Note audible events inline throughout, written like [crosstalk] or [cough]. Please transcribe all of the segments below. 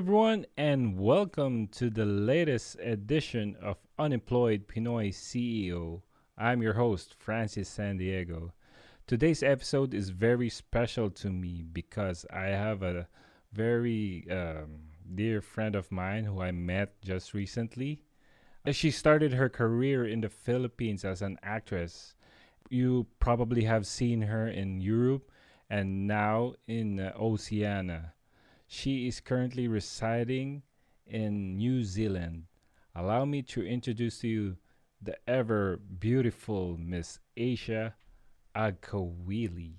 everyone, and welcome to the latest edition of Unemployed Pinoy CEO. I'm your host, Francis San Diego. Today's episode is very special to me because I have a very um, dear friend of mine who I met just recently. She started her career in the Philippines as an actress. You probably have seen her in Europe and now in uh, Oceania. She is currently residing in New Zealand. Allow me to introduce to you the ever beautiful Miss Asia Agcaoili.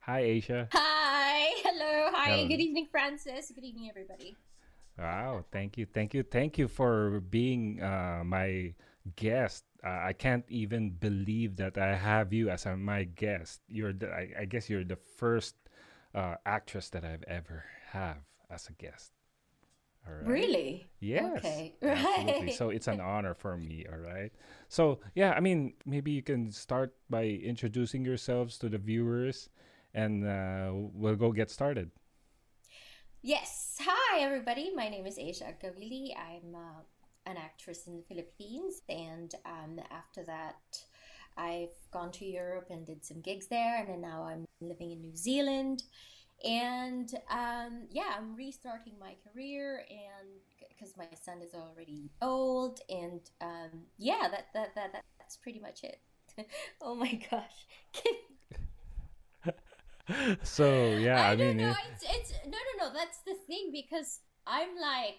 Hi, Asia. Hi, [laughs] hello, hi, Hello. good evening, Francis. Good evening, everybody. Wow, thank you, thank you, thank you for being uh, my guest. Uh, I can't even believe that I have you as a, my guest. You're, the, I, I guess, you're the first uh, actress that I've ever have as a guest. All right. Really? Yes. Okay, [laughs] Absolutely. right. So it's an honor for me. All right. So yeah, I mean, maybe you can start by introducing yourselves to the viewers, and uh, we'll go get started. Yes. Hi, everybody. My name is Asia Agcaoili. I'm uh, an actress in the Philippines, and um, after that, I've gone to Europe and did some gigs there, and then now I'm living in New Zealand. And um, yeah, I'm restarting my career, and because my son is already old, and um, yeah, that, that that that that's pretty much it. [laughs] oh my gosh. [laughs] so yeah, I, I, don't mean, know. It's, it's no, no, no. That's the thing because I'm like,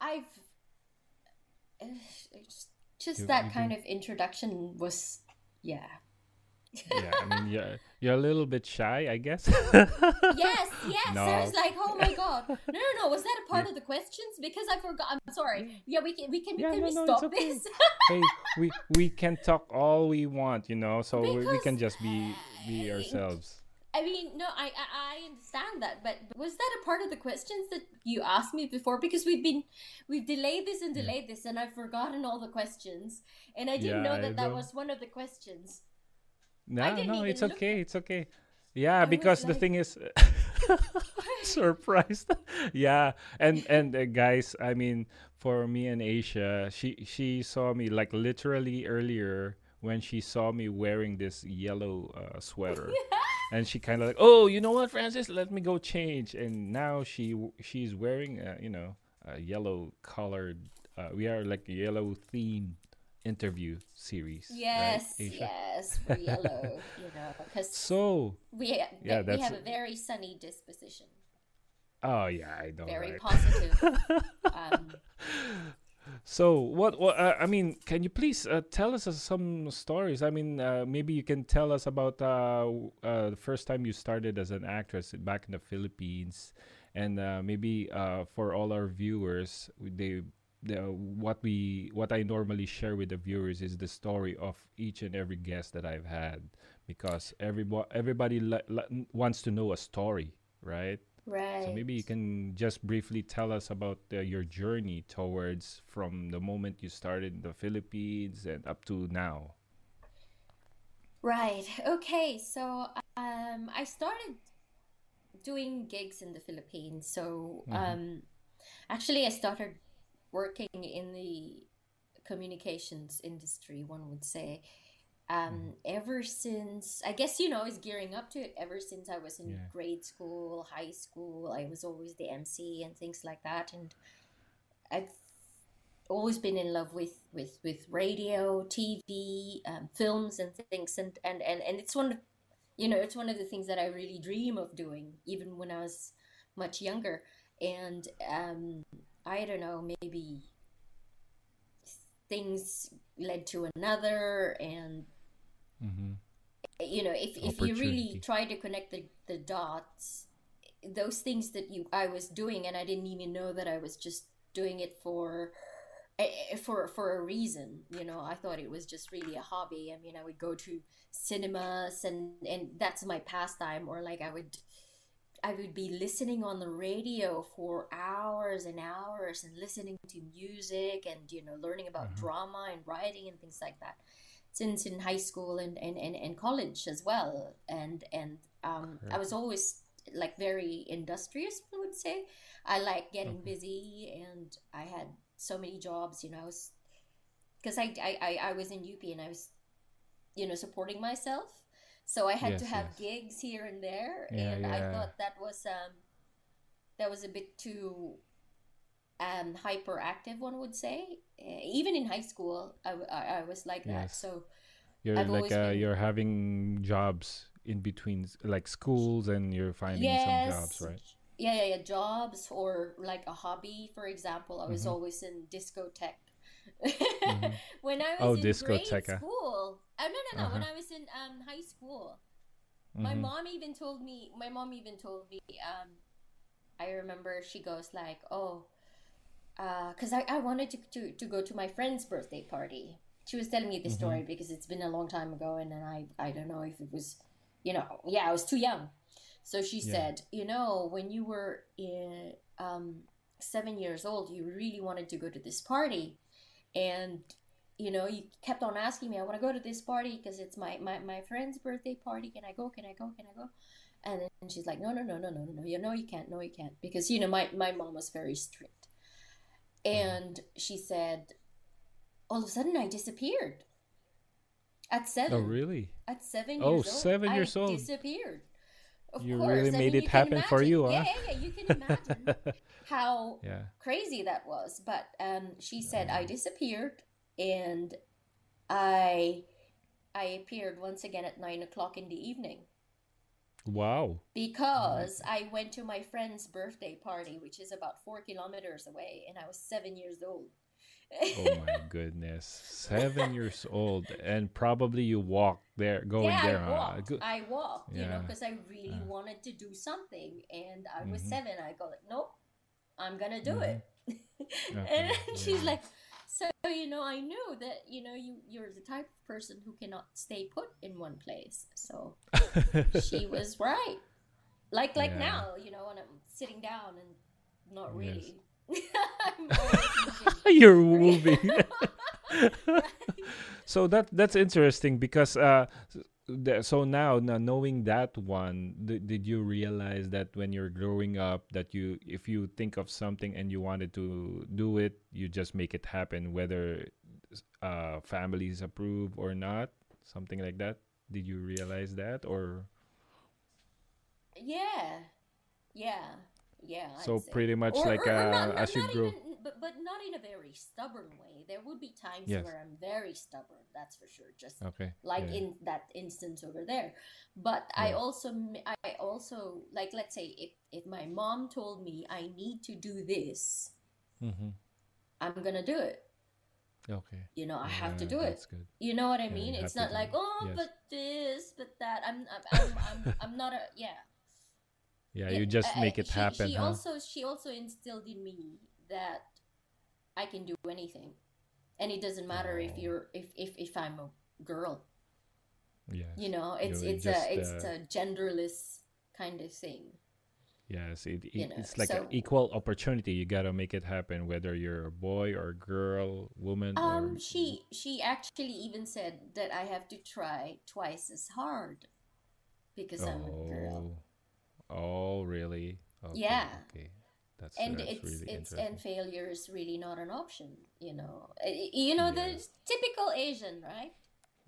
I've [sighs] it's just You- that kind of introduction was, yeah. Yeah, I mean, you're you're a little bit shy, I guess. Yes, yes. No. I was like, oh my god. [laughs] No, no, no. Was that a part of the questions? Because I forgot. I'm sorry. Yeah, we can. We can. Yeah, can no, we no, stop okay. this? hey, we we can talk all we want, you know. So we, we can just be be ourselves. I mean, no, I, I I understand that, but was that a part of the questions that you asked me before? Because we've been we've delayed this and Yeah. delayed this, and I've forgotten all the questions, and I didn't Yeah, know I that that know. was one of the questions. No, no, it's okay. It's okay. Yeah, I because the like- thing is, [laughs] [laughs] surprised. [laughs] yeah, and and uh, guys, I mean, for me and Asia, she she saw me like literally earlier when she saw me wearing this yellow uh, sweater, and she kind of like, oh, you know what, Francis, let me go change. And now she she's wearing, uh, you know, a yellow colored. Uh, we are like yellow themed interview series. Yes, Asia? yes, we're [laughs] yellow, you know, because So, we Yeah, we have a very sunny disposition, oh yeah, I don't know, very right? positive. [laughs] um, So what? what uh, I mean, can you please uh, tell us uh, some stories? I mean, uh, maybe you can tell us about uh, uh, the first time you started as an actress back in the Philippines, and uh, maybe uh, for all our viewers, they, the, what we what I normally share with the viewers is the story of each and every guest that I've had, because everybody everybody li- li- wants to know a story, right? right. So maybe you can just briefly tell us about uh, your journey towards from the moment you started in the Philippines and up to now. Right. Okay. So um, I started doing gigs in the Philippines. So Mhm. um, actually, I started working in the communications industry, one would say. Um, ever since, I guess, you know, I was gearing up to it ever since I was in Yeah. grade school, high school. I was always the MC and things like that. And I've always been in love with with with radio, TV, um, films, and things, and and and and it's one of you know it's one of the things that I really dream of doing, even when I was much younger. And um, I don't know, maybe things led to another, and Mm-hmm. you know, if if you really try to connect the the dots, those things that you I was doing, and I didn't even know that I was just doing it for eh, for for a reason you know? I thought it was just really a hobby. I mean i would go to cinemas and and that's my pastime or like i would i would be listening on the radio for hours and hours and listening to music and you know learning about Mhm. drama and writing and things like that since in high school and and, and, and college as well and and um, i was always like very industrious, I would say. I like getting Okay. busy, and I had so many jobs. You know, because I, I I I was in UP and I was, you know, supporting myself. So I had to have yes. gigs here and there, Yeah, and I thought that was um, that was a bit too um hyperactive. One would say, Uh, even in high school, I was like that. So You're I've like uh, been- you're having jobs in between, like schools, and you're finding some jobs, right? Yeah, yeah, yeah. Jobs or like a hobby, for example. I was Mhm. always in discotheque. Mhm. [laughs] when I Oh, was in grade school. Oh no, no, no. When Uh-huh. I was in um, high school, my Mhm. mom even told me. My mom even told me. Um, I remember she goes like, "Oh, because I, I wanted to, to to go to my friend's birthday party." She was telling me the Mhm. story because it's been a long time ago, and then I I don't know if it was, you know, yeah, I was too young. So she Yeah. said, you know, when you were in, um, seven years old, you really wanted to go to this party, and you know, you kept on asking me, I want to go to this party because it's my, my my friend's birthday party. Can I go? Can I go? Can I go? And then she's like, no, no, no, no, no, no, no. You know, you can't. No, you can't. Because you know, my my mom was very strict, and she said, all of a sudden, I disappeared. At seven. Oh, really? At seven Oh, years old. seven I old. disappeared. Of You course. really I made mean, it happen for you, huh? yeah, yeah. You can [laughs] imagine how yeah. crazy that was. But um, she said I disappeared, and I I appeared once again at nine o'clock in the evening Wow. because I went to my friend's birthday party, which is about four kilometers away, and I was seven years old. Oh my [laughs] goodness. Seven years old, and probably you walked there, going yeah, there. I huh? walked. Good. I walked, you know, Yeah. because I really Uh. wanted to do something, and I was Mhm. seven. I go like, nope, I'm gonna do Mhm. it. [laughs] Okay, and she's like, so you know, I knew that you know you you're the type of person who cannot stay put in one place. So [laughs] she was right. Like like Yeah. now, you know, when I'm sitting down and not Yes. really. I'm. [laughs] You're moving. [laughs] so that that's interesting because uh so now, now knowing that one th- did you realize that when you're growing up that you if you think of something and you wanted to do it you just make it happen whether uh families approve or not something like that? Did you realize that or? Yeah, yeah, yeah. So say. pretty much Or- like or- or uh, not, as you not grow even, but but not in a very stubborn way. There would be times Yes. where I'm very stubborn. That's for sure. Just okay like yeah. in that instance over there. But I also I also like let's say if if my mom told me I need to do this, mm-hmm. I'm gonna do it. okay You know, I have to Yeah, do it. good You know what I Yeah, mean? It's not like oh, Yes. but this, but that. I'm I'm I'm, I'm, I'm [laughs] not a yeah. Yeah Yeah, you just I- make it she, happen She huh also she also instilled in me that I can do anything, and it doesn't matter if Oh. you're if if if I'm a girl. yeah You know, it's You it's just, a it's uh, a genderless kind of thing. Yes, it, it you know, it's like so- an equal opportunity. You gotta make it happen, whether you're a boy or girl, woman. Um, or, she she actually even said that I have to try twice as hard because I'm a girl. Oh, really? Okay, Yeah. Okay, that's and that's it's really it's interesting. and failure is really not an option you know Uh, you know the typical asian right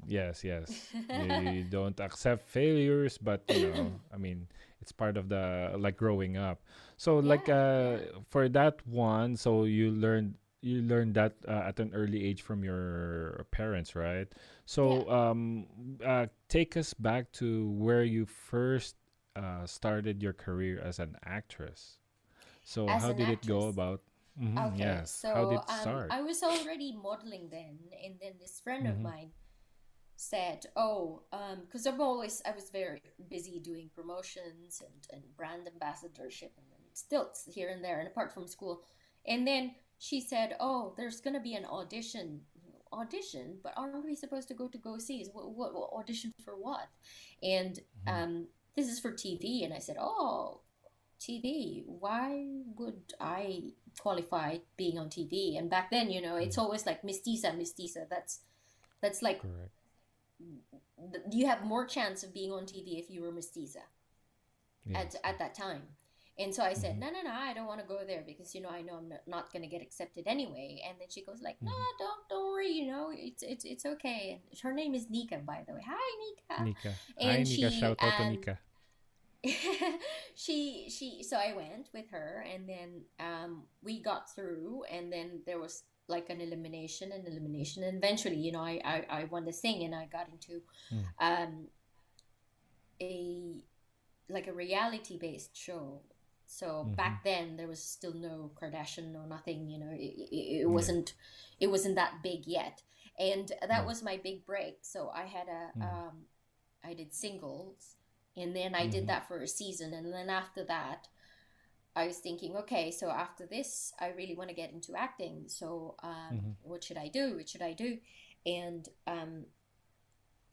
yes, yes. [laughs] you don't accept failures, but you know, I mean, it's part of the like growing up. So, like, Yeah, uh, for that one, so you learned you learned that uh, at an early age from your parents, right? So, um, uh, take us back to where you first uh, started your career as an actress. So, As how did it go actress? about? Mhm, okay yes. so how did it um, start? i was already modeling then and then this friend of Mhm. mine said oh um because i'm always i was very busy doing promotions and, and brand ambassadorship and then stilts here and there and apart from school and then she said oh there's gonna be an audition audition but aren't we supposed to go to go see what, what, what audition for what and Mhm. um this is for tv and i said oh tv why would i qualify being on tv and back then you know it's mm. always like mestiza mestiza. That's that's like Correct. you have more chance of being on tv if you were mestiza at, at that time. And so I said, mm-hmm. no, no, no, I don't want to go there because you know I know I'm not, going to get accepted anyway. And then she goes like, no, mm-hmm. don't, don't worry, you know, it's it's it's okay. And her name is Nika, by the way. Hi, Nika. Nika. And Hi, Nika. She, Shout out to Nika. [laughs] she she so I went with her and then um we got through and then there was like an elimination and elimination and eventually you know I I, I won the thing and I got into mm. um a like a reality based show so mm-hmm. back then there was still no Kardashian or nothing you know it, it, it wasn't yeah. it wasn't that big yet and that was my big break so I had a mm. um I did singles and then I mm-hmm. did that for a season. And then after that, I was thinking, okay, so after this, I really want to get into acting. So um, mm-hmm. what should I do? What should I do? And um,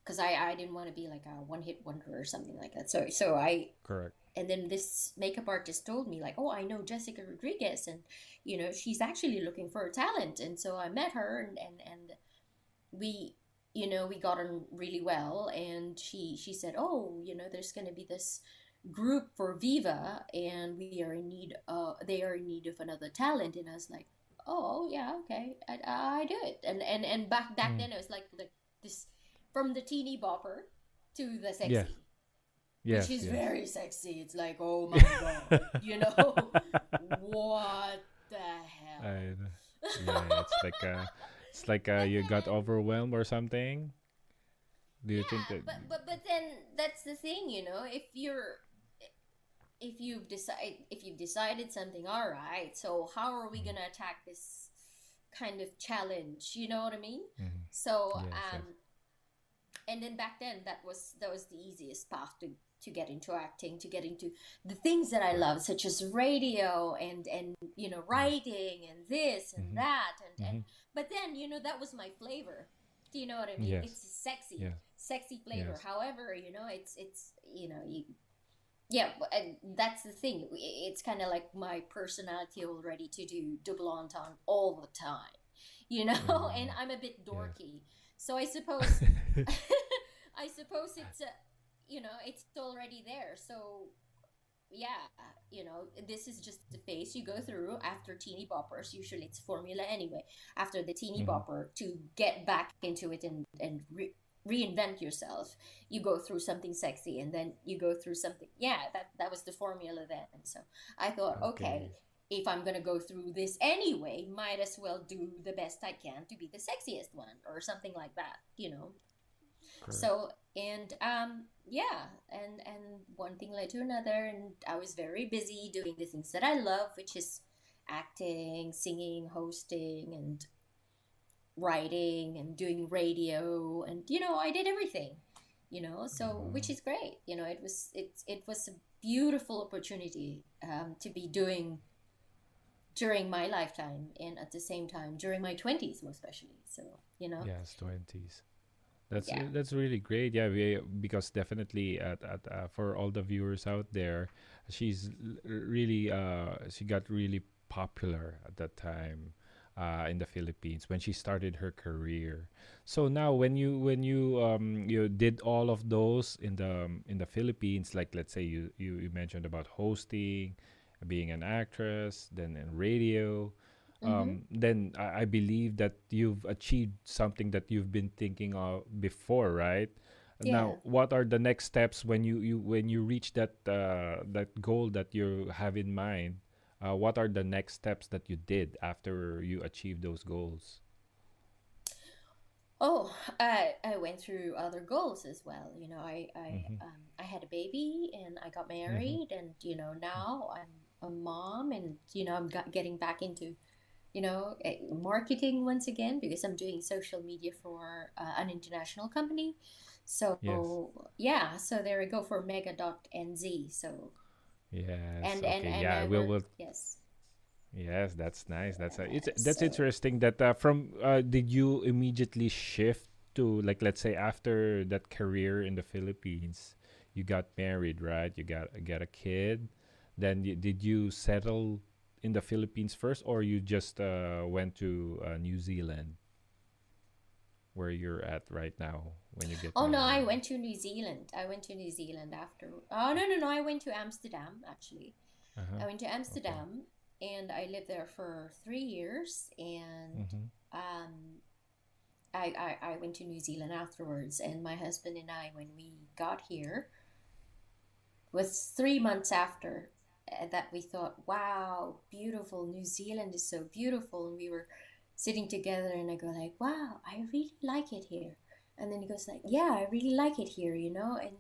because I, I didn't want to be like a one hit wonder or something like that. So so I correct. And then this makeup artist told me like, oh, I know Jessica Rodriguez, and you know she's actually looking for a talent. And so I met her, and and and we you know we got on really well and she she said oh you know there's going to be this group for viva and we are in need uh they are in need of another talent and i was like oh yeah okay i, I do it and and and back back mm. then it was like like this from the teeny bopper to the sexy yeah. Yes, is yes. very sexy. It's like, oh [laughs] my god, you know, what the hell? I, yeah, it's like uh, it's like uh, you got [laughs] overwhelmed or something. Do you yeah, think that? But but but then that's the thing, you know. If you're if you've decided if you've decided something, all right. So how are we mm-hmm. gonna attack this kind of challenge? You know what I mean? Mm-hmm. So yes, um. And then back then that was that was the easiest path to to get into acting, to get into the things that I love, such as radio and and you know mm-hmm. writing and this and mm-hmm. that and, mm-hmm. and but then you know that was my flavor. Do you know what I mean? Yes. It's sexy, yes. sexy flavor. Yes. However, you know it's it's you know you yeah and that's the thing it's kind of like my personality already to do double entendre all the time you [laughs] know mm. and i'm a bit dorky so i suppose [laughs] [laughs] i suppose it's a you know it's already there. So yeah you know this is just the phase you go through after teeny boppers. Usually it's formula anyway after the teeny mm-hmm. bopper to get back into it and and re- reinvent yourself. You go through something sexy and then you go through something yeah that that was the formula then. And so i thought okay, okay if i'm going to go through this anyway might as well do the best i can to be the sexiest one or something like that you know Correct. So and um yeah and and one thing led to another and I was very busy doing the things that I love, which is acting, singing, hosting, and writing and doing radio and you know I did everything you know so mm-hmm. which is great you know it was it it was a beautiful opportunity um, to be doing during my lifetime and at the same time during my 20s most especially so you know yes 20s that's yeah. that's really great. Yeah, we, because definitely at, at uh, for all the viewers out there, she's really uh she got really popular at that time uh, in the Philippines when she started her career. So now when you when you um you did all of those in the um, in the Philippines, like let's say you you, you mentioned about hosting, being an actress, then in radio mm-hmm. um, then I, I, believe that you've achieved something that you've been thinking of before, right? Yeah. Now, what are the next steps when you, you when you reach that uh, that goal that you have in mind? Uh, what are the next steps that you did after you achieved those goals? Oh, I I went through other goals as well. You know, I I mm-hmm. um, I had a baby and I got mm-hmm. married, mm-hmm. and you know now I'm a mom, and you know I'm getting back into you know, marketing once again because I'm doing social media for uh, an international company. So yes. yeah, so there we go for mega.nz. So yes, and okay. and, and yeah, we will. Yes. Yes, that's nice. That's uh, it's that's so, interesting. That uh, from uh, did you immediately shift to like let's say after that career in the Philippines, you got married, right? You got got a kid. Then did you settle in the Philippines first, or you just uh, went to uh, New Zealand? where you're at right now when you get Oh no, I went to New Zealand. I went to New Zealand after. Oh no, no, no! I went to Amsterdam actually. Uh-huh. I went to Amsterdam and I lived there for three years. And Mhm. um, I, I I went to New Zealand afterwards. And my husband and I, when we got here, was three months after that we thought, "Wow, beautiful! New Zealand is so beautiful." And we were sitting together, and I go like, "Wow, I really like it here." And then he goes like, "Yeah, I really like it here," you know, and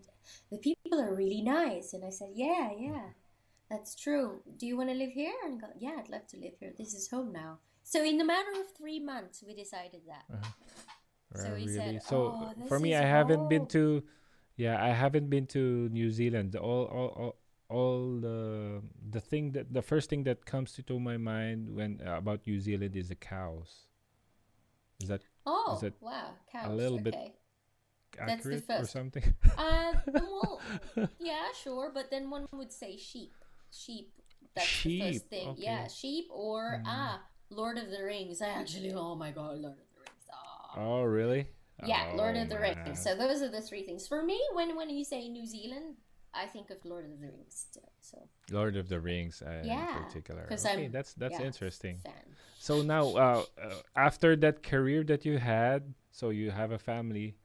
the people are really nice. And I said, "Yeah, yeah, that's true. Do you want to live here?" And go, "Yeah, I'd love to live here. This is home now." So in the matter of three months, we decided that. So Uh, he really? said, so "Oh, for me, I haven't been to, yeah, I haven't been to New Zealand. All, all, all, all the the thing that the first thing that comes to my mind when uh, about New Zealand is the cows. Is that Oh, is it wow, cows. a little bit- okay. That's the accurate or something? Uh, [laughs] well, yeah, sure, but then one would say sheep. Sheep. That's the first thing. Yeah, sheep or Mm. ah, Lord of the Rings. I actually, oh my God, Lord of the Rings. Ah. oh, really? Yeah, Lord Oh, of the man. Rings. So those are the three things for me. When when you say New Zealand, I think of Lord of the Rings. Still, so Lord of the Rings uh, Yeah, in particular. Okay, I'm- that's that's yeah, interesting. Fan. So now, uh, uh, after that career that you had, so you have a family.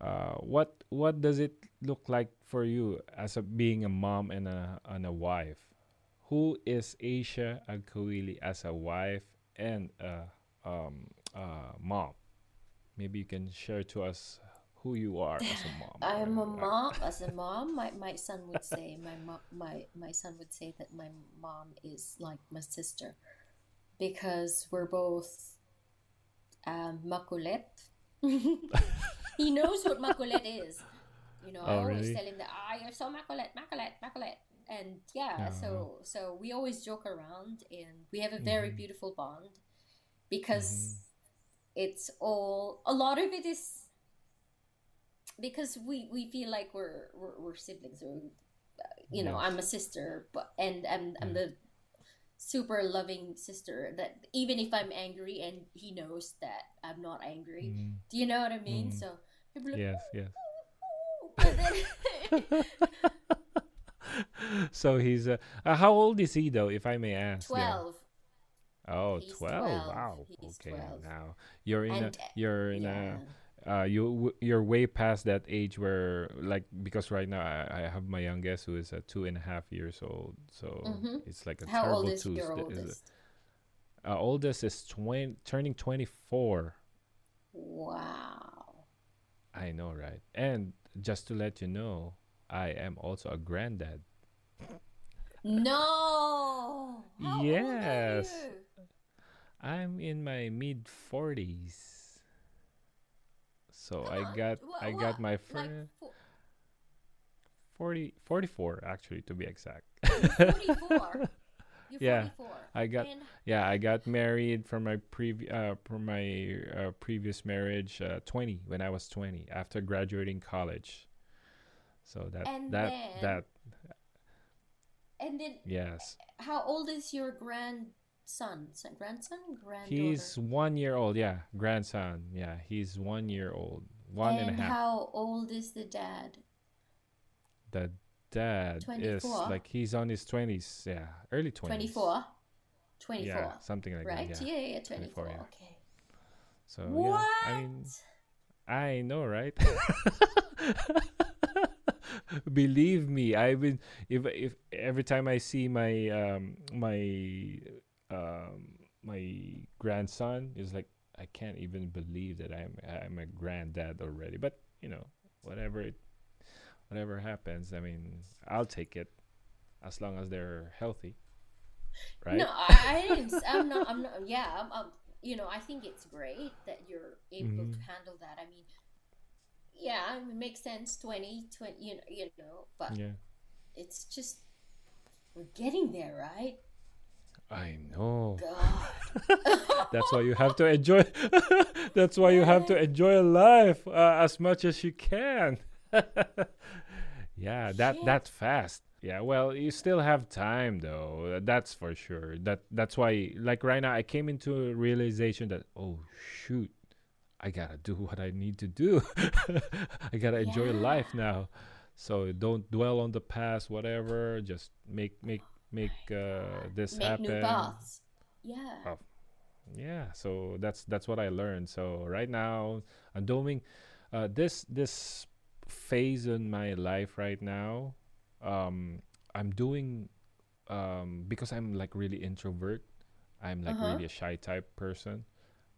Uh, what what does it look like for you as a being a mom and a and a wife? Who is Asia Agcaoili as a wife and a um, uh, mom? Maybe you can share to us who you are as a mom. [laughs] I'm a mom. [laughs] As a mom, my, my son would say my mom my my son would say that my mom is like my sister, because we're both um, makulit. [laughs] he knows what makulit is. You know, I Oh, always really? tell him that ah, you're so makulit, makulit, makulit, and yeah. Uh-huh. So so we always joke around, and we have a very Mhm. beautiful bond because Mhm. it's all a lot of it is because we we feel like we're we're, we're siblings or you know Yes. i'm a sister but and i'm i'm the super loving sister that even if i'm angry and he knows that i'm not angry mm, do you know what i mean Mhm. so like, yes, yes. [laughs] so he's uh, uh, how old is he though, if I may ask? Yeah. 12 Oh, He's 12. 12. Wow. He's okay. 12. Now you're in And, a you're in yeah a uh you w- you're way past that age where like because right now I, I have my youngest who is uh, two and a half years old. So Mhm. it's like a how terrible old is twos your oldest? Uh, oldest is 20 turning 24 wow. I know right? And just to let you know I am also a granddad. No! [laughs] How Yes. old are you? I'm in my mid 40s so I got Wha- I what? got my like first fo- 40 44 actually to be exact. 44 [laughs] you're Yeah, 44 I got- and yeah i got married from my previous uh, from my uh, previous marriage uh, 20 when i was 20 after graduating college. So that And that then- that and then yes. how old is your grandson son grandson granddaughter. He's one year old yeah grandson yeah he's one year old one and a half. how old is the dad? The dad is 24? like he's on his 20s yeah early 20s 24 24 yeah something like right? that yeah. Yeah yeah 24, 24, yeah. okay. So what yeah i mean I know, right? [laughs] Believe me, I've been if if every time I see my um my um my grandson is like I can't even believe that I'm I'm a granddad already. But you know, whatever it whatever happens, I mean, I'll take it as long as they're healthy. Right? no I, I i'm not i'm not yeah I'm, I'm you know i think it's great that you're able to Mhm. handle that i mean yeah it makes sense 20 20 you know you know but Yeah. it's just we're getting there right I know. That's why you have to enjoy. [laughs] that's why you have to enjoy life uh, as much as you can. [laughs] yeah, that Shit. that fast. Yeah, well, you still have time though. That's for sure. That that's why, like right now, I came into a realization that oh shoot, I gotta do what I need to do. [laughs] I gotta enjoy Yeah. life now. So don't dwell on the past, whatever. Just make make make uh, this Make new happen. paths. Yeah. Oh, yeah so that's that's what i learned so right now i'm doing uh, this this phase in my life right now um i'm doing um because i'm like really introvert i'm like Uh-huh. really a shy type person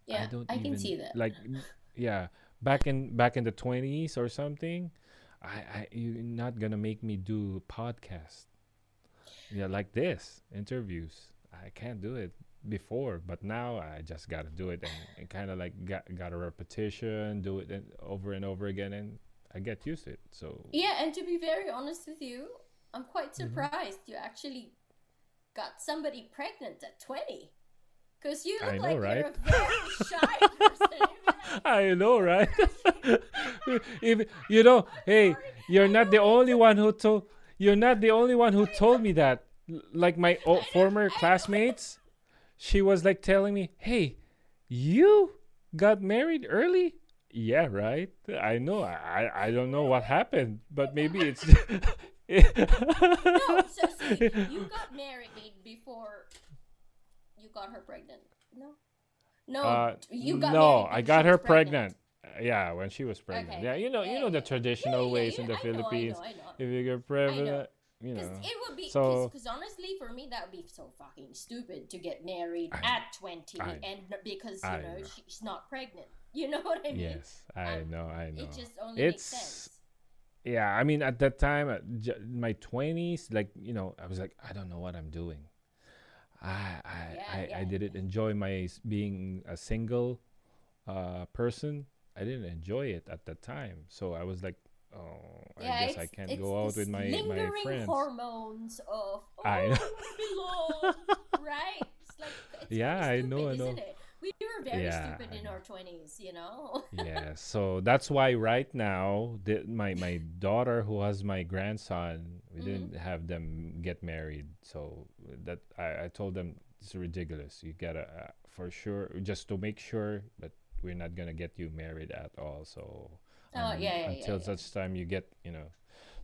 Yeah. i don't I even can see that. like [laughs] yeah back in back in the 20s or something i i you're not gonna make me do podcast yeah like this interviews i can't do it before but now i just gotta do it and, and kind of like got, got a repetition do it and over and over again and i get used to it so Yeah, and to be very honest with you, I'm quite Mm-hmm. surprised you actually got somebody pregnant at 20. Because you I look know, like right? you're a very shy [laughs] person. I know, right? [laughs] if you know, hey, [laughs] you're not the only one who told. You're not the only one who told me that. Like my o- former classmates, she was like telling me, "Hey, you got married early." Yeah, right. I know. I I don't know what happened, but maybe it's. [laughs] no, so see, you got married before you got her pregnant. No? No, Uh, you got no, I got her was pregnant. Uh, Yeah, when she was pregnant. Okay, Yeah, you know, yeah, you know the traditional Yeah, yeah, ways in the I know, I know, Philippines. I know. If you get pregnant, you know. Because it would be So- because honestly, for me, that would be so fucking stupid to get married at twenty and because you know, know. she's not pregnant. [laughs] You know what I mean? Yes, I Um, know, I know. It just only It's makes sense. yeah. I mean, at that time, my twenties, like you know, I was like, I don't know what I'm doing. I I I, I didn't enjoy my being a single uh, person. I didn't enjoy it at that time, so I was like, oh, Yeah, I guess I can't go out with my my lingering friends. hormones of oh, I know. right? It's like [laughs] Yeah, very I know, I know. It? We were very Yeah, stupid in our twenties, you know. [laughs] yeah so that's why right now the, my my daughter who has my grandson we Mhm. didn't have them get married so that I, I told them it's ridiculous you gotta uh, for sure just to make sure but we're not gonna get you married at all so Oh, um, yeah, yeah, yeah, until yeah. such time you get you know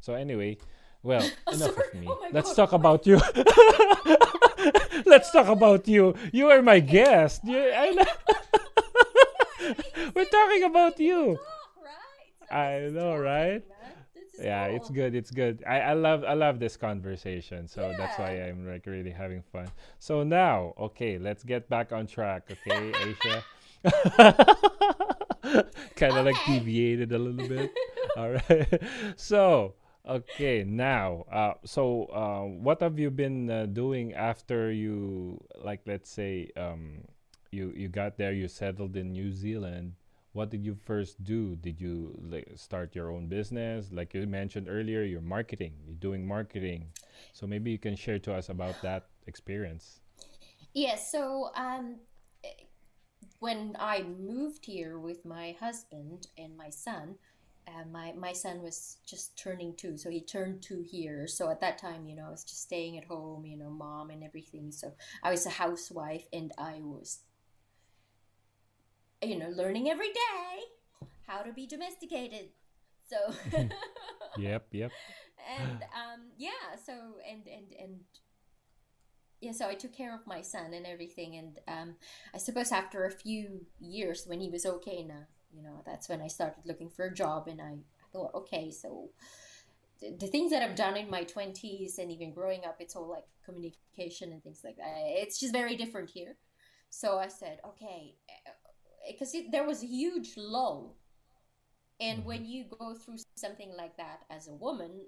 so anyway well [laughs] Oh, enough sorry. of me Oh let's God. talk about you [laughs] let's talk about you you are my guest you, [laughs] we're talking about you Talk, right? So I know, right? man. This is yeah it's good it's good I, I love i love this conversation so that's why i'm like really having fun so now okay let's get back on track okay asia [laughs] kind of like deviated a little bit. [laughs] All right. [laughs] So okay now uh so uh, what have you been uh, doing after you like let's say um you you got there you settled in new zealand? What did you first do? Did you like start your own business? Like you mentioned earlier you're marketing you're doing marketing. So maybe you can share to us about that experience. Yes, so um, when I moved here with my husband and my son, uh, my my son was just turning two, so he turned two here. So at that time, you know, I was just staying at home, you know, mom and everything. So I was a housewife, and I was, you know, learning every day how to be domesticated. So. [laughs] [laughs] yep yep and um, yeah so and and and yeah so i took care of my son and everything and um, i suppose after a few years when he was okay now you know that's when i started looking for a job and i, I thought okay so the, the things that i've done in my 20s and even growing up it's all like communication and things like that. It's just very different here. So i said okay because there was a huge lull. And Mhm. when you go through something like that as a woman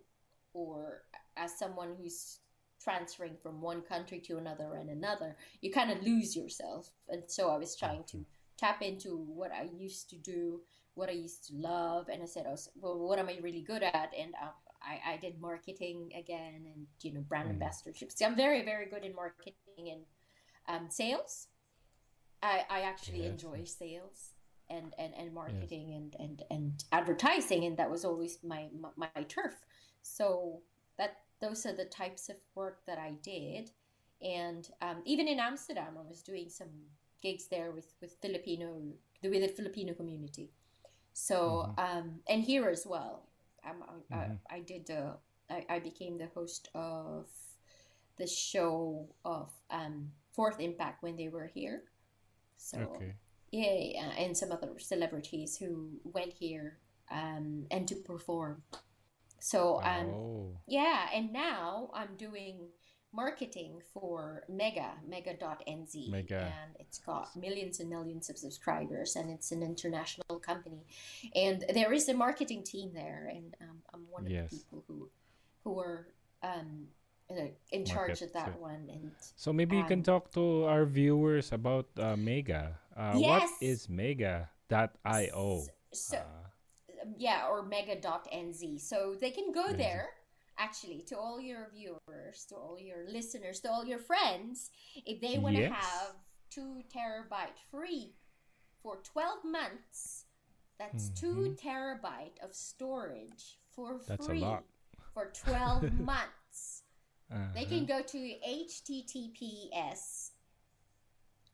or as someone who's transferring from one country to another and another, you kind of lose yourself. And so I was trying to tap into what I used to do, what I used to love, and I said, oh, well, what am I really good at? And um, I, I did marketing again, and you know, brand Mhm. ambassadorships. I'm very, very good in marketing and um, sales. I, I actually Yes. enjoy sales and, and, and marketing and, and, and advertising, and that was always my, my, my turf. So that those are the types of work that I did, and um, even in Amsterdam, I was doing some gigs there with with Filipino with the Filipino community. So Mm-hmm. um, and here as well, um, I, Mhm. I, I did the I, I became the host of the show of um, Fourth Impact when they were here. So Okay. yeah, yeah, and some other celebrities who went here um, and to perform. So um, oh. yeah, and now I'm doing marketing for Mega, Mega.nz. Mega. And it's got millions and millions of subscribers, and it's an international company. And there is a marketing team there, and um, I'm one of Yes. the people who who are um, uh, in charge of that Market, one. And So maybe you can um, talk to our viewers about uh, Mega. Uh, What Yes. is Mega.io? so, Uh, yeah, or mega.nz. So they can go there actually to all your viewers, to all your listeners, to all your friends. If they want to Yes. have two terabyte free for 12 months, that's two terabyte of storage for Mm-hmm. That's free for 12 [laughs] months. They uh-huh. can go to https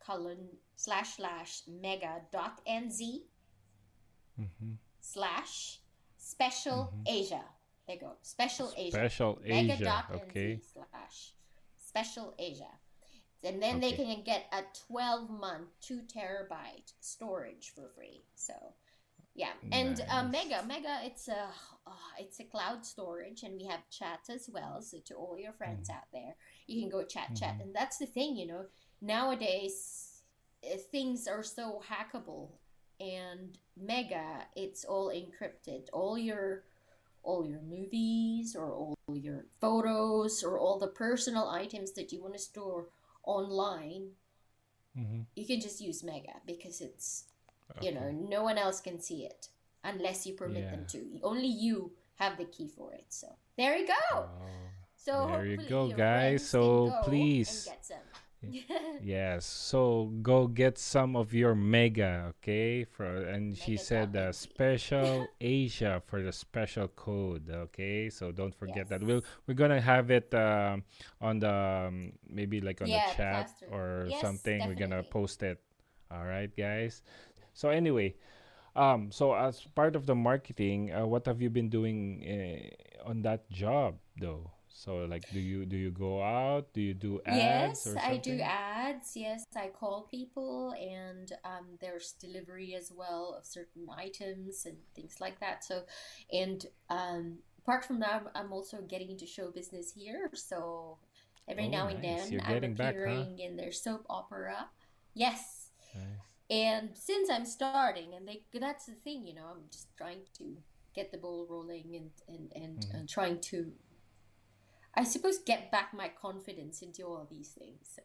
colon slash slash mega dot nz Mhm. Slash special Asia. There you go. Special Asia. Mm-hmm. Special Asia. Okay. Slash special Asia. And then they can get a 12 month, 2 terabyte storage for free. So, yeah. And uh, Mega, Mega, it's a, uh, it's a cloud storage, and we have chat as well. So, to all your friends Mm-hmm. out there, you can go chat, chat. And that's the thing, you know, nowadays uh, things are so hackable and mega it's all encrypted all your all your movies or all your photos or all the personal items that you want to store online Mhm. you can just use mega because it's you know no one else can see it unless you permit them to only you have the key for it so there you go Oh. so there you go, guys. So please- and get some Yes. [laughs] So go get some of your mega, okay? For and she Mega said uh, special [laughs] Asia for the special code, okay? So don't forget that. We'll we're gonna have it um, on the um, maybe like on Yeah, the chat or Yes, something. We're gonna post it. All right, guys. So anyway, um, so as part of the marketing, uh, what have you been doing uh, on that job though? So like, do you do you go out? Do you do ads Yes, I do ads. Yes, I call people, and um, there's delivery as well of certain items and things like that. So, and um, apart from that, I'm- also getting into show business here. So, every Oh, now and then, You're I'm getting back, huh? appearing in their soap opera. Yes, Nice. and since I'm starting, and they, that's the thing, you know, I'm just trying to get the ball rolling and and and, Mm-hmm. and trying to, I suppose, get back my confidence into all these things. So.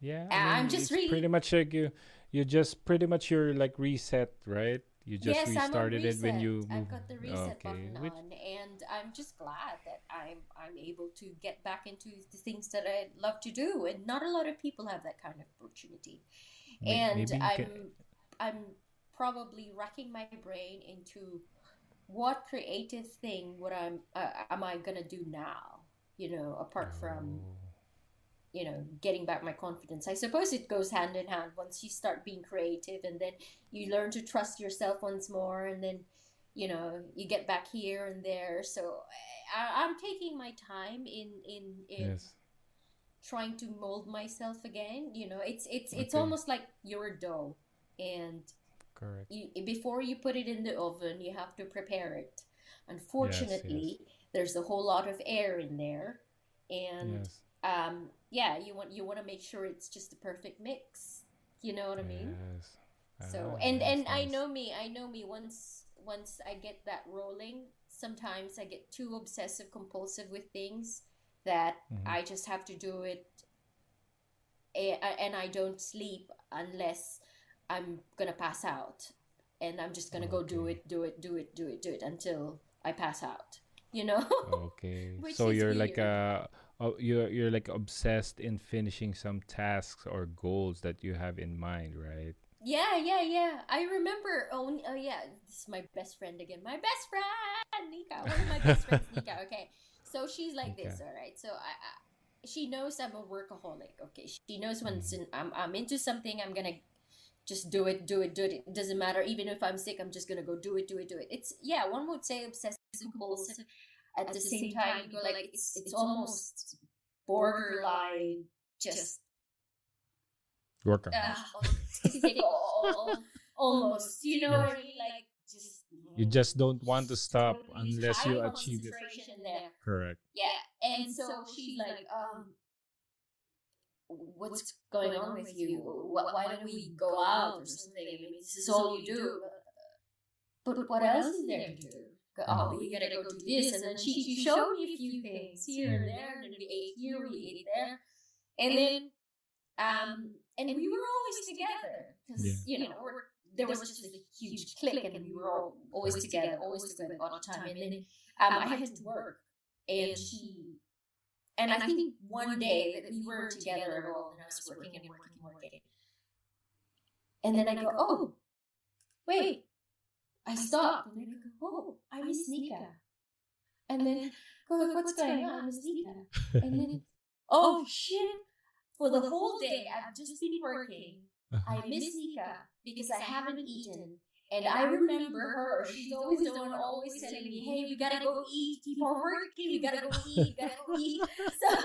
Yeah, Uh, I'm just really- pretty much like you. You just pretty much you're like reset, right? You just yes, restarted it when you. I've moved- got the reset okay, button which- on, and I'm just glad that I'm I'm able to get back into the things that I love to do, and not a lot of people have that kind of opportunity. May- and maybe I'm can- I'm probably racking my brain into what creative thing would I'm uh, am I gonna do now? You know, apart from Oh, you know getting back my confidence i suppose it goes hand in hand once you start being creative and then you learn to trust yourself once more and then you know you get back here and there so I, i'm taking my time in in in yes. trying to mold myself again you know it's it's it's Okay. almost like you're a dough and Correct. you, before you put it in the oven you have to prepare it unfortunately there's a whole lot of air in there and Yes. um yeah you want you want to make sure it's just the perfect mix you know what i mean Yes. so Ah, and nice, and i know me i know me once once i get that rolling sometimes i get too obsessive compulsive with things that Mhm. i just have to do it and i don't sleep unless i'm gonna pass out and i'm just gonna go do it do it do it do it do it until i pass out you know [laughs] Okay. Which so you're like weird. uh oh, you're you're like obsessed in finishing some tasks or goals that you have in mind, right? Yeah, yeah, yeah. I remember. Oh, oh, yeah. This is my best friend again. My best friend, Nika. One of my best [laughs] friends, Nika. Okay, so she's like this. All right. So I, I, she knows I'm a workaholic. Okay, she knows when Mm-hmm. I'm I'm into something, I'm gonna just do it, do it, do it. It doesn't matter. Even if I'm sick, I'm just gonna go do it, do it, do it. It's yeah, one would say obsessive compulsive. At, At the, same, time, you go like it's it's almost borderline just working. Uh, [laughs] almost, you know what I mean? Like just you just don't want to stop unless you achieve it. There. Correct. Yeah, and so she's like, um, what's going on with you? Why don't we go out or something? I mean, this is all you do. But what else is there to do? Oh, we gotta go do this, and then she, she showed me a few things here and there, and then we ate here, we ate there, and then um, and we were always together because yeah. you know we're, there was just a huge clique, and we were all always together, always together all the time. And then um, I had to work, and she and I think one day that we were together and I was working and working and working. And then I go, oh, wait. I stopped and I go, oh, I miss Nika. And then go, what's going on? I miss Nika. And then, oh shit. For the whole day, I've just been working. I miss Nika because I haven't eaten. And I remember her. She's always the one always telling me, "Hey, we gotta go eat. Keep on working. We gotta go eat. We gotta go eat." So,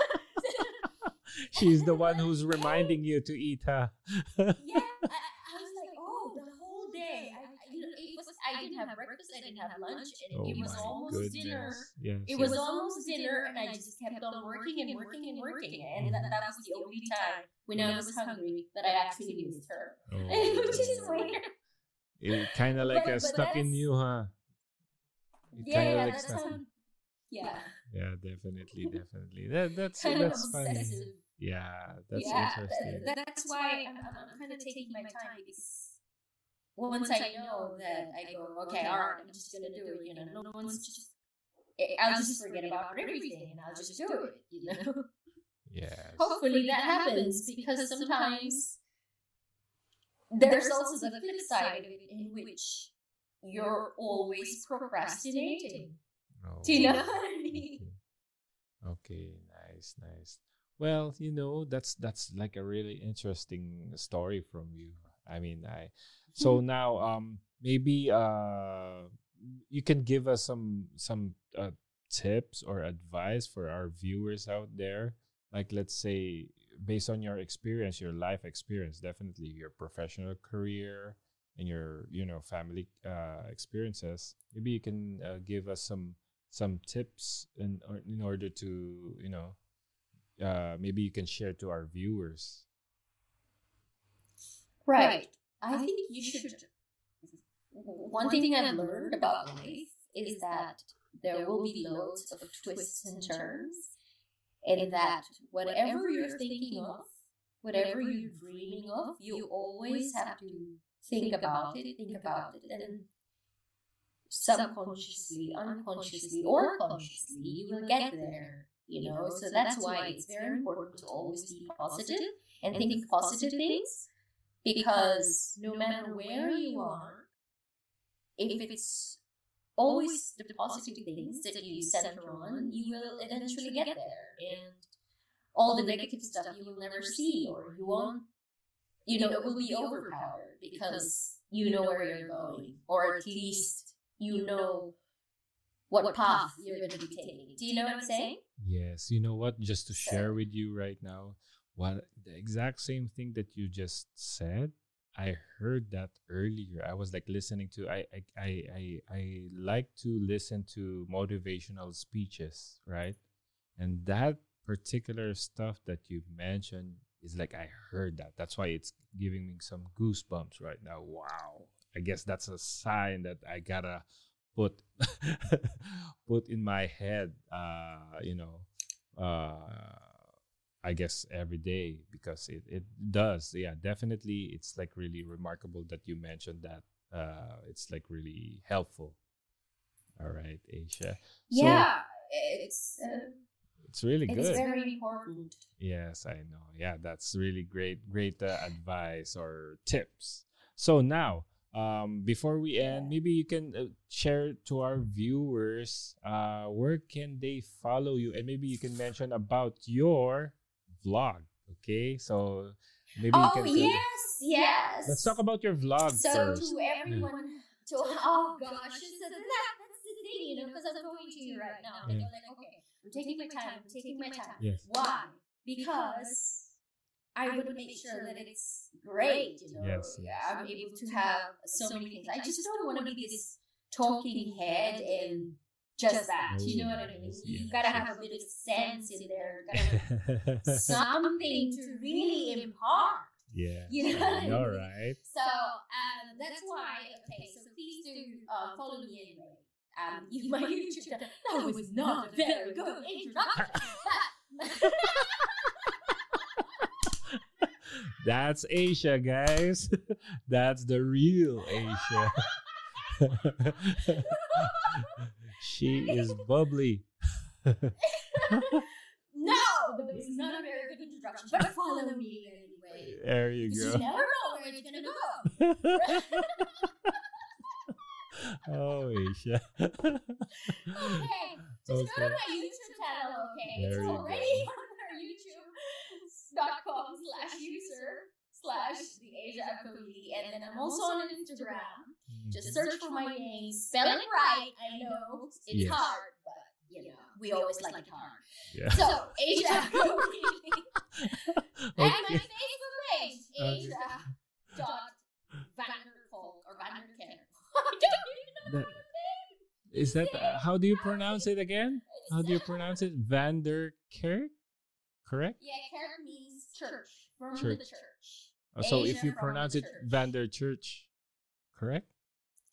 she's the one who's [laughs] reminding you to eat, huh? yeah, [laughs] I, I, was like, oh, the whole day. I, you know, it was. I didn't have breakfast. I didn't have lunch, and oh it was almost goodness. dinner. Yes, it was almost dinner, and I just kept on working and working and working, and mm-hmm. that, that was the only time when I was hungry that I actually missed her, oh, [laughs] which is weird. It kind of like but, a but stuck in you, huh? It yeah, yeah, like that's stuck. How, yeah. Yeah, definitely, [laughs] definitely. That that's kind that's funny. Yeah, that's yeah, interesting. That, that's why I'm, I'm kind of taking my time because once I know that I go, okay, all right, I'm just gonna do it. You know, no one's just. I'll just forget about everything and I'll just do it. You know. [laughs] Yeah. Hopefully that happens because sometimes there's also the flip side of it in which you're always procrastinating. Oh. Do you know [laughs] what I mean? Okay, nice, nice. Well, you know, that's that's like a really interesting story from you. I mean, I so [laughs] now um maybe uh you can give us some some uh, tips or advice for our viewers out there. Like let's say based on your experience, your life experience, definitely your professional career and your you know family uh, experiences. Maybe you can uh, give us some some tips in in order to you know uh, maybe you can share to our viewers. Right. I think you should. One thing I've learned about life is that there will be loads of twists and turns and that whatever you're thinking of, whatever you're dreaming of, you always have to think about it, think about it, and subconsciously, unconsciously, or consciously, you will get there. You know, so that's why it's very important to always be positive and think positive things because no matter where you are, if it's always the positive things that you center on, you will eventually get there. And all the negative stuff you will never see or you won't, you know, it will be overpowered because you know where you're going, or at least you know what path you're going to be taking. Do you know what I'm saying? Yes. You know what? Just to share with you right now, what the exact same thing that you just said I heard that earlier. I was like listening to I I I I, like to listen to motivational speeches, right? And that particular stuff that you mentioned is like I heard that. That's why it's giving me some goosebumps right now. Wow. I guess that's a sign that I gotta put [laughs] put in my head uh, you know, uh I guess every day because it, it does. Yeah, definitely. It's like really remarkable that you mentioned that. Uh, it's like really helpful. All right, Asia. Yeah, it's. Uh, it's really good. It's very important. Yes, I know. Yeah, that's really great, great uh, advice or tips. So now, um, before we end, maybe you can uh, share to our viewers uh, where can they follow you, and maybe you can mention about your vlog. Okay, so Maybe oh you can yes, yes. Let's talk about your vlog so first. to everyone to oh gosh so that, that's the thing you know because i'm talking to you right now and Yeah. like okay i'm taking my time i'm taking my time Yes. why because i would make sure that it's great you know Yes, yes. i'm able to have so many things i just don't want to be this talking head and just that you know what i mean Yes, you yes, gotta have a bit of sense in there gotta have [laughs] something to really impart yeah. You know what I I mean? right? so um, that's why. Okay, so please do uh, follow me anyway. Um, you, my YouTube channel. That was not a very good introduction. [laughs] That's Asia, guys. [laughs] That's the real Asia. She is bubbly. [laughs] no, that was not a very good introduction. But follow me anyway. There you Because you go. never know where it's gonna go. [laughs] oh, Asia. Okay, [laughs] just go to my YouTube channel. Okay, There it's you go. already on our YouTube.com slash user slash the Asia Agcaoili, and then I'm also on Instagram. Just search for my name, spell it right. I know it's Yes. hard, but you know we always like it hard. Yeah. So Asia Agcaoili, [laughs] [laughs] and my Okay. Facebook page, Okay. Asia dot Vanderkolk or Vanderkerk. [laughs] I don't even know That- the name. Is that uh, how do you pronounce it again? How do you pronounce it? Vanderkerk? Correct? Yeah, Kerk means church. From the Church. church. Oh, so if you pronounce it church. Vander Church, correct?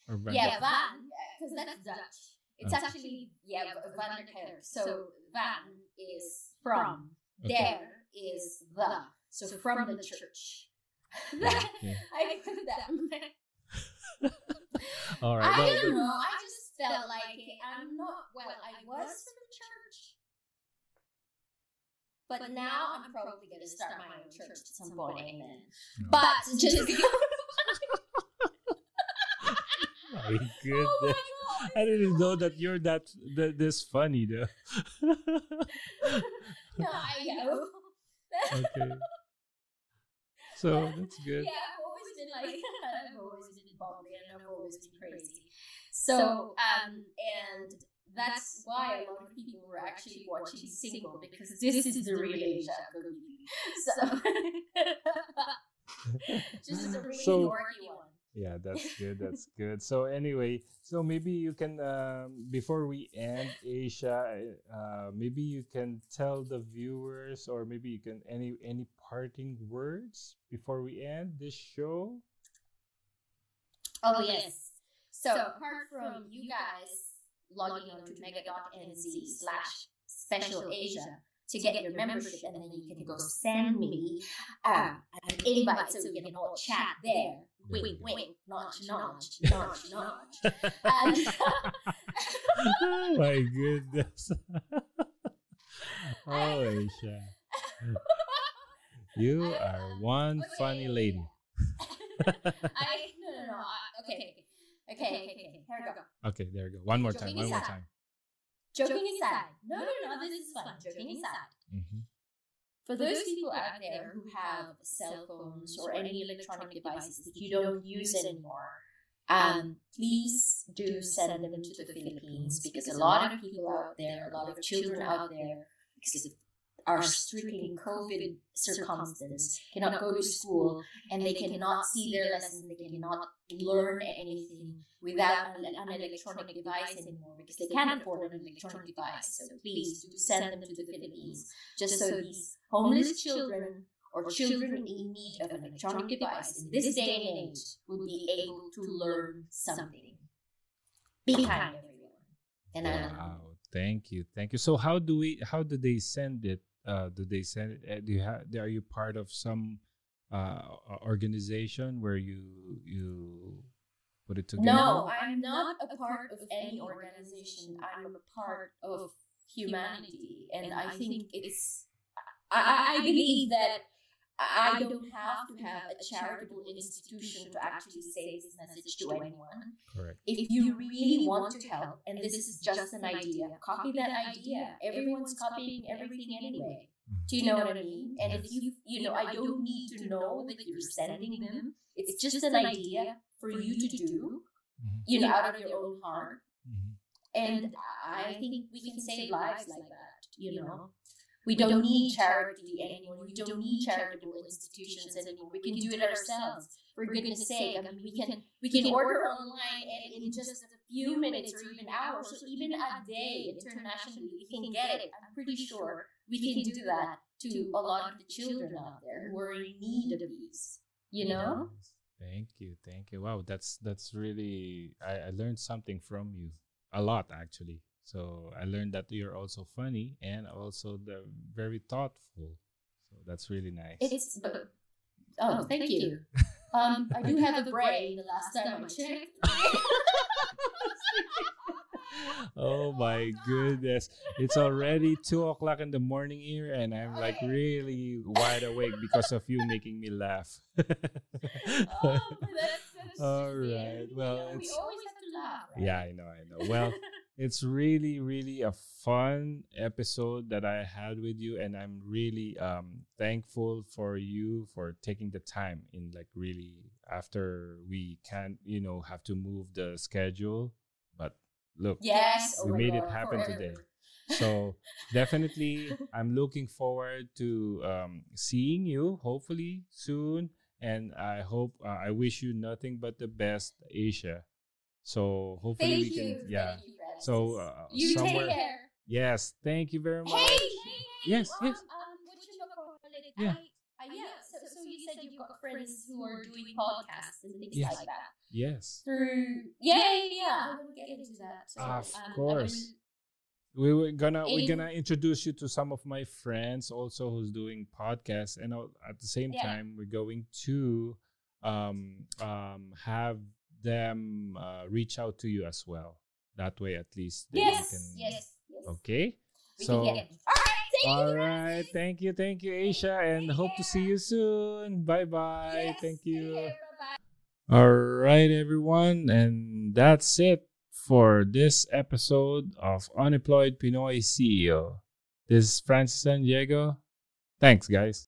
Or Vander? Yeah, Van, because that's Dutch. Uh. It's Oh. actually yeah, Van der Kerk. So Van is from. Okay. There is the. So from the church. Okay. [laughs] I put that. [laughs] All right. I well, don't know. I just felt like it. I'm not. Well, I was from the church. But now I'm probably going to start my own church at some point. Amen. No. But [laughs] just [laughs] [laughs] my Oh my god! I didn't know that you're that, that this funny though. No, I know. okay. So that's good. Yeah, I've always been like, I've always been bubbly and I've always been crazy. So, um, and that's why a lot of people were actually watching Single because this is the real Asia Gogi. [laughs] So, just [laughs] a really So- dorky one. Yeah, that's good. That's good. So anyway, so maybe you can um, before we end Asia, uh, maybe you can tell the viewers, or maybe you can any any parting words before we end this show. Oh, yes. So, apart from you guys logging on to mega.nz slash special Asia to get your membership, and then you can go send me uh, an invite so we can all chat there. Wink, wink, notch, notch, notch, notch. And oh [laughs] my goodness. [laughs] oh, Aisha. You are one Okay, funny lady. [laughs] I no no no. I- Okay, okay, okay, okay, okay. Here we go. Okay, there we go. One more time. Joking One more time. Joking aside, no no no. This is fun. Joking aside. hmm For those people out there who have cell phones or any electronic devices that you don't use anymore, um, please do send them to the Philippines because a lot of people out there, a lot of children out there, because of our stricken COVID circumstance, cannot go to school and they cannot see their lessons, they cannot learn anything without an, an electronic device anymore because they can't afford an electronic device. So please do send them to the Philippines just so these homeless children or children in need of an electronic device in this day and age will be able to learn something. Be kind, everyone. And I Wow. Thank you. Thank you. So how do we how do they send it? Uh do they send it uh, do you have are you part of some uh organization where you you put it together? No, I'm not a part of any organization. I'm a part of humanity, and I think it's. I, I- I believe that I don't have to have a charitable institution to actually say this message to anyone. Correct. If you really want to help, and this is just an idea, copy that idea. Everyone's copying everything anyway. Do you know what I mean? And if you, you know, I don't need to know that you're sending them. It's just an idea for you to do, Mhm. you know, out of your own heart. Mhm. And I think we can save lives like that, you know. We don't need charity anymore. We don't need charitable institutions anymore. We can do it ourselves. For goodness sake, I mean, we can we can order online and in just a few minutes or even hours or even a day internationally, we can get it. I'm pretty sure we can do that to a lot of the children out there who are in need of these. You know? Thank you, thank you. Wow, that's that's really I, I learned something from you. A lot actually. So I learned that you're also funny and also the very thoughtful. So that's really nice. It's but, oh, thank you. [laughs] Um, I do have a brain. The last time I checked. [laughs] [laughs] oh my goodness. It's already two o'clock in the morning here and I'm like really wide awake because of you making me laugh. oh, that's, that's All just it. You Well, know, we always have to laugh. Right? yeah, I know, I know. Well, it's really really a fun episode that i had with you and i'm really um thankful for you for taking the time in like really after we can't you know have to move the schedule but look yes, oh We my made it happen forever. today. so [laughs] definitely i'm looking forward to um seeing you hopefully soon and i hope uh, i wish you nothing but the best asia so hopefully Thank we can you. yeah Thank you, Francis. So uh, you somewhere take care. yes thank you very much Hey, Yes, um, yes. Um, what you call it? Yeah. I, I, yeah. So, so you said you've got friends who are doing podcasts and things Yes. like that. yes Through yeah, yeah, yeah. I want to get into that. So, Of um, course. we were gonna we're gonna introduce you to some of my friends also who's doing podcasts and uh, at the same Yeah. time we're going to um um have them uh, reach out to you as well that way at least yes, can yes, yes. okay We so can get it. All right. Thank all you. right thank you thank you aisha and Take hope to see you soon bye bye Yes, thank you care. All right, everyone. And that's it for this episode of Unemployed Pinoy CEO. This is Francis San Diego. Thanks, guys.